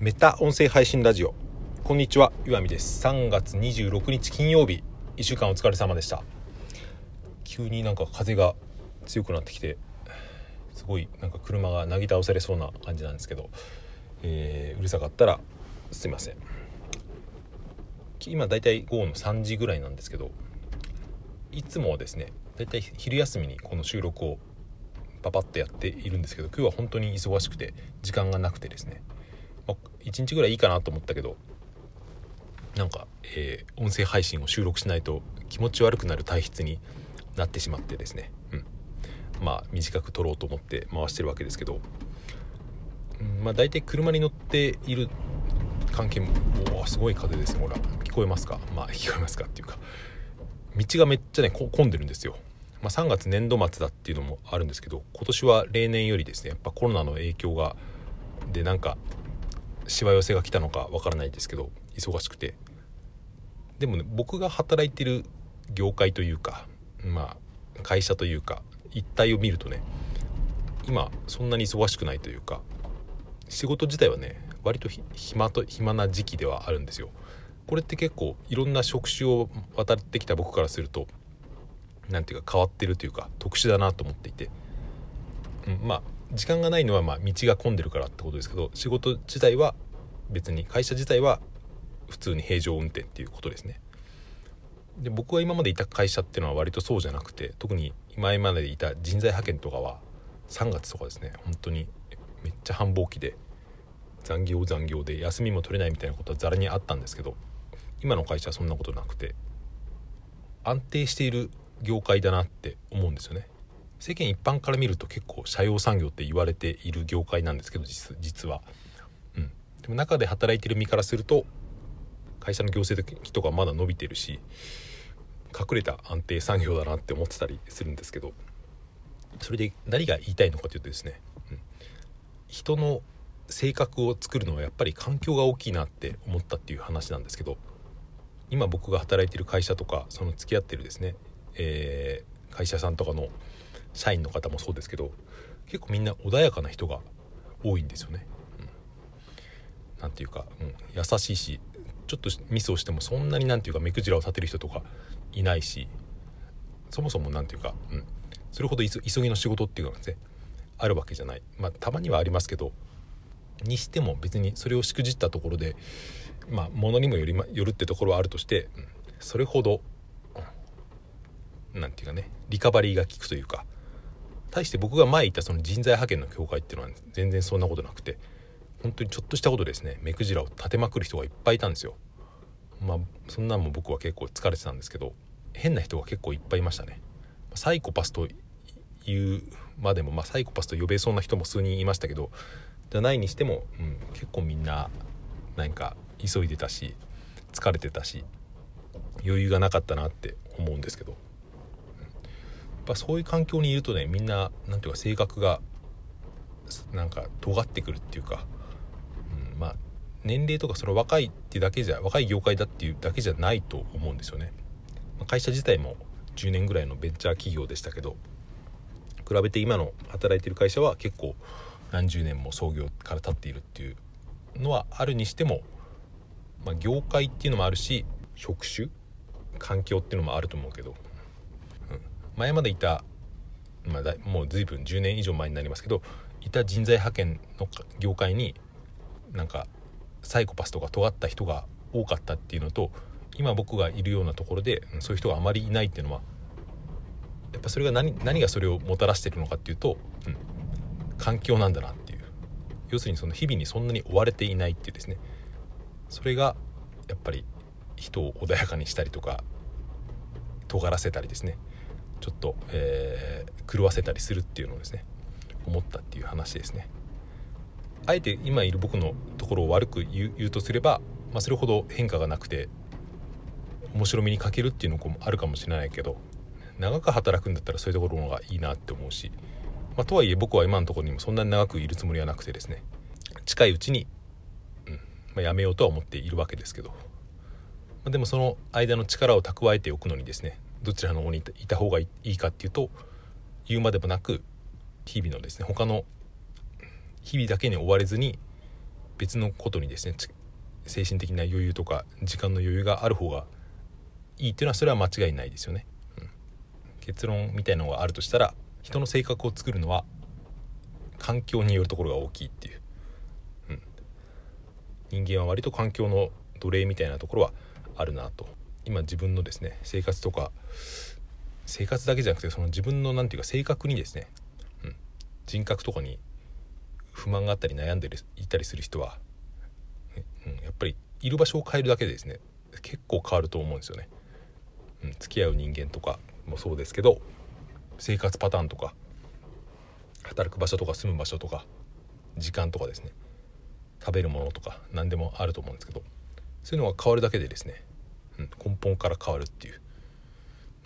メタ音声配信ラジオ。こんにちは岩見です。3月26日金曜日。1週間お疲れ様でした。急になんか風が強くなってきてすごいなんか車がなぎ倒されそうな感じなんですけど、えー、うるさかったらすいません。今だいたい午後の3時ぐらいなんですけどいつもはですねだいたい昼休みにこの収録をパパッとやっているんですけど今日は本当に忙しくて時間がなくてですね、まあ、1日ぐらいいいかなと思ったけどなんか、えー、音声配信を収録しないと気持ち悪くなる体質になってしまってですね、うん、まあ短く撮ろうと思って回してるわけですけど、うん、まあ大体車に乗っている関係もおすごい風ですねほら聞こえますか？まあ 聞こえますかっていうか。道がめっちゃね混んでるんですよ。まあ、3月年度末だっていうのもあるんですけど今年は例年よりですねやっぱコロナの影響がでなんかしわ寄せが来たのかわからないですけど忙しくてでもね僕が働いてる業界というかまあ会社というか一体を見るとね今そんなに忙しくないというか仕事自体はね割と暇と暇な時期ではあるんですよ。これって結構いろんな職種を渡ってきた僕からすると何ていうか変わってるというか特殊だなと思っていて、うん、まあ時間がないのはまあ道が混んでるからってことですけど仕事自体は別に会社自体は普通に平常運転っていうことですね。で僕が今までいた会社っていうのは割とそうじゃなくて特に今までいた人材派遣とかは3月とかですね本当にめっちゃ繁忙期で残業残業で休みも取れないみたいなことはざらにあったんですけど今の会社はそんなことなくて安定している業界だなって思うんですよね世間一般から見ると結構社用産業って言われている業界なんですけど実は、でも中で働いてる身からすると会社の業績とかまだ伸びてるし隠れた安定産業だなって思ってたりするんですけどそれで何が言いたいのかというとですね、うん、人の性格を作るのはやっぱり環境が大きいなって思ったっていう話なんですけど今僕が働いてる会社とかその付き合ってるですねえー、会社さんとかの社員の方もそうですけど結構みんな穏やかな人が多いんですよね。うん、ていうか、うん、優しいしちょっとミスをしてもそんなに何ていうか目くじらを立てる人とかいないしそもそも何ていうか、うん、それほど急ぎの仕事っていうのがですねあるわけじゃない。まあたまにはありますけどにしても別にそれをしくじったところでまあものにもより、ま、よるってところはあるとして、うん、それほど何て言うかねリカバリーが効くというか対して僕が前言ったその人材派遣の協会っていうのは全然そんなことなくて本当にちょっとしたことですね。目くじらを立てまくる人がいっぱいいたんですよ。まあそんなんも僕は結構疲れてたんですけど変な人が結構いっぱいいましたね。サイコパスというまでも、まあ、サイコパスと呼べそうな人も数人いましたけどじゃないにしても、うん、結構みんな何か急いでたし疲れてたし余裕がなかったなって思うんですけど。やっぱそういう環境にいるとねみんな何ていうか性格がなんか尖ってくるっていうか、まあ年齢とかその若いってだけじゃ若い業界だっていうだけじゃないと思うんですよね。ま会社自体も10年ぐらいのベンチャー企業でしたけど比べて今の働いてる会社は結構何十年も創業から経っているっていうのはあるにしても、まあ、業界っていうのもあるし職種環境っていうのもあると思うけどうん前までいた、まあ、だもう随分10年以上前になりますけどいた人材派遣の業界になんかサイコパスとか尖った人が多かったっていうのと今僕がいるようなところでそういう人があまりいないっていうのはやっぱそれが何何がそれをもたらしてるのかっていうと、うん、環境なんだなっていう。要するにその日々にそんなに追われていないっていうですね。それがやっぱり人を穏やかにしたりとか尖らせたりですね。ちょっと、えー、狂わせたりするっていうのをですね思ったっていう話ですね。あえて今いる僕のところを悪く言うとすれば、まあ、それほど変化がなくて面白みに欠けるっていうのもあるかもしれないけど長く働くんだったらそういうところの方がいいなって思うし、まあ、とはいえ僕は今のところにもそんなに長くいるつもりはなくてですね近いうちに、うんまあ、やめようとは思っているわけですけど、まあ、でもその間の力を蓄えておくのにですねどちらの方にいた方がいいかっていうと言うまでもなく日々のですね他の日々だけに追われずに別のことにですね精神的な余裕とか時間の余裕がある方がいいっていうのはそれは間違いないですよね、うん、結論みたいなのがあるとしたら人の性格を作るのは環境によるところが大きいっていう、うん、人間は割と環境の奴隷みたいなところはあるなと。今自分のですね生活とか生活だけじゃなくてその自分の何て言うか性格にですね、うん、人格とかに不満があったり悩んでいたりする人は、うん、やっぱりいる場所を変えるだけでですね結構変わると思うんですよね。うん、付き合う人間とかもそうですけど生活パターンとか働く場所とか住む場所とか時間とかですね食べるものとか何でもあると思うんですけどそういうのが変わるだけでですね、うん、根本から変わるっていう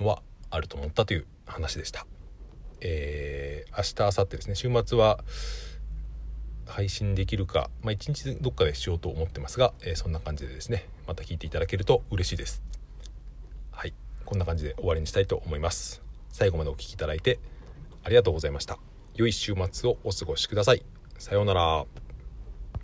のはあると思ったという話でした。えー、明日明後日ですね週末は配信できるか、まあ、一日どっかでしようと思ってますが、えー、そんな感じでですねまた聞いていただけると嬉しいです。はい。こんな感じで終わりにしたいと思います。最後までお聴きいただいてありがとうございました。良い週末をお過ごしください。さようなら。